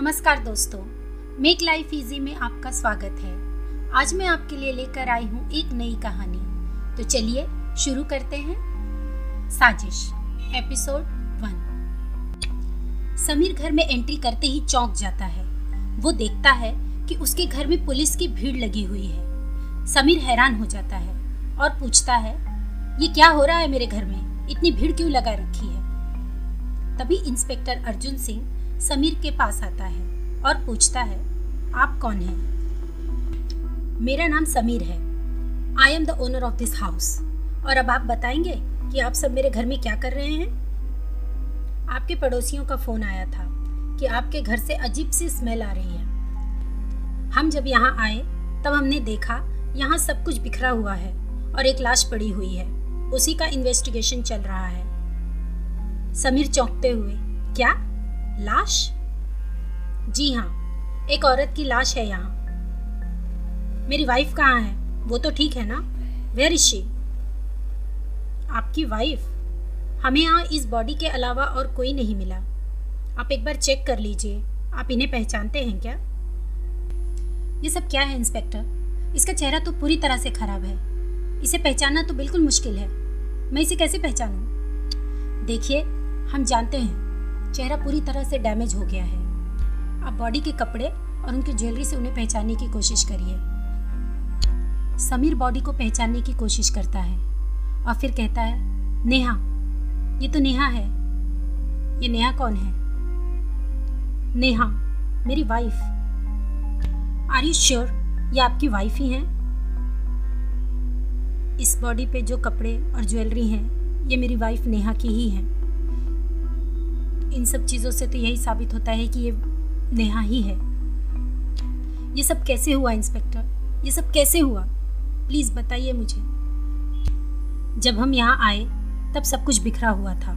नमस्कार दोस्तों, make life easy में आपका स्वागत है। आज मैं आपके लिए लेकर आई हूँ एक नई कहानी। तो चलिए शुरू करते हैं। साजिश, एपिसोड वन। समीर घर में एंट्री करते ही चौंक जाता है। वो देखता है कि उसके घर में पुलिस की भीड़ लगी हुई है। समीर हैरान हो जाता है और पूछता है, ये क्या हो रहा है मेरे घर में? इतनी भीड़ क्यों लगा रखी है? तभी इंस्पेक्टर अर्जुन सिंह समीर के पास आता है और पूछता है, आप कौन हैं? मेरा नाम समीर है। I am the owner of this house और अब आप बताएँगे कि आप सब मेरे घर में क्या कर रहे हैं? आपके पड़ोसियों का फ़ोन आया था कि आपके घर से अजीब सी स्मेल आ रही है। हम जब यहाँ आए, तब हमने देखा यहाँ सब कुछ बिखरा हुआ है और एक लाश पड़ी हुई है। उसी का इन्वेस्टिगेशन चल रहा है। समीर चौंकते हुए, क्या? लाश? जी हाँ एक औरत की लाश है यहाँ। मेरी वाइफ कहाँ है? वो तो ठीक है ना? वेयर इज़ शी आपकी वाइफ हमें यहाँ इस बॉडी के अलावा और कोई नहीं मिला। आप एक बार चेक कर लीजिए। आप इन्हें पहचानते हैं क्या? ये सब क्या है इंस्पेक्टर इसका चेहरा तो पूरी तरह से खराब है। इसे पहचानना तो बिल्कुल मुश्किल है। मैं इसे कैसे पहचानूं? देखिए, हम जानते हैं। चेहरा पूरी तरह से डैमेज हो गया है। आप बॉडी के कपड़े और उनकी ज्वेलरी से उन्हें पहचानने की कोशिश करिए। समीर बॉडी को पहचानने की कोशिश करता है और फिर कहता है, नेहा, ये तो नेहा है। ये नेहा कौन है? नेहा, मेरी वाइफ आर यू श्योर ये आपकी वाइफ ही हैं? इस बॉडी पे जो कपड़े और ज्वेलरी हैं, ये मेरी वाइफ नेहा की ही हैं। इन सब चीज़ों से तो यही साबित होता है कि ये नेहा ही है। ये सब कैसे हुआ, इंस्पेक्टर? ये सब कैसे हुआ? प्लीज़ बताइए मुझे। जब हम यहाँ आए, तब सब कुछ बिखरा हुआ था।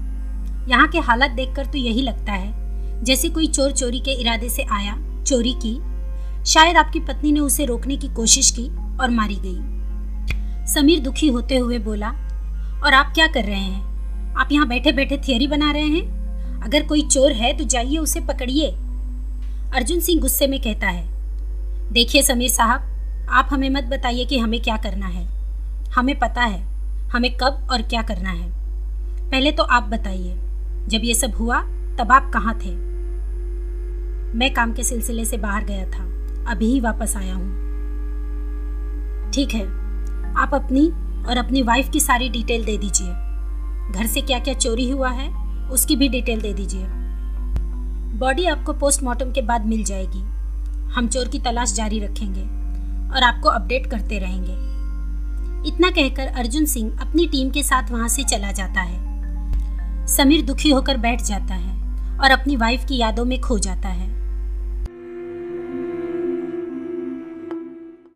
यहाँ के हालात देखकर तो यही लगता है, जैसे कोई चोर चोरी के इरादे से आया, चोरी की। शायद आपकी पत्नी ने उसे रोकने की कोशिश की और मारी गई। समीर दुखी होते हुए बोला, और आप क्या कर रहे हैं? आप यहाँ बैठे बैठे थियरी बना रहे हैं? अगर कोई चोर है तो जाइए उसे पकड़िए। अर्जुन सिंह गुस्से में कहता है, देखिए समीर साहब, आप हमें मत बताइए कि हमें क्या करना है। हमें पता है, हमें कब और क्या करना है। पहले तो आप बताइए, जब ये सब हुआ, तब आप कहाँ थे? मैं काम के सिलसिले से बाहर गया था, अभी ही वापस आया हूँ। ठीक है, आप अपनी और अपनी वाइफ की सारी डिटेल दे दीजिए। घर से क्या क्या चोरी हुआ है? उसकी भी डिटेल दे दीजिए। बॉडी आपको पोस्टमार्टम के बाद मिल जाएगी। हम चोर की तलाश जारी रखेंगे और आपको अपडेट करते रहेंगे। इतना कहकर अर्जुन सिंह अपनी टीम के साथ वहाँ से चला जाता है। समीर दुखी होकर बैठ जाता है और अपनी वाइफ की यादों में खो जाता है।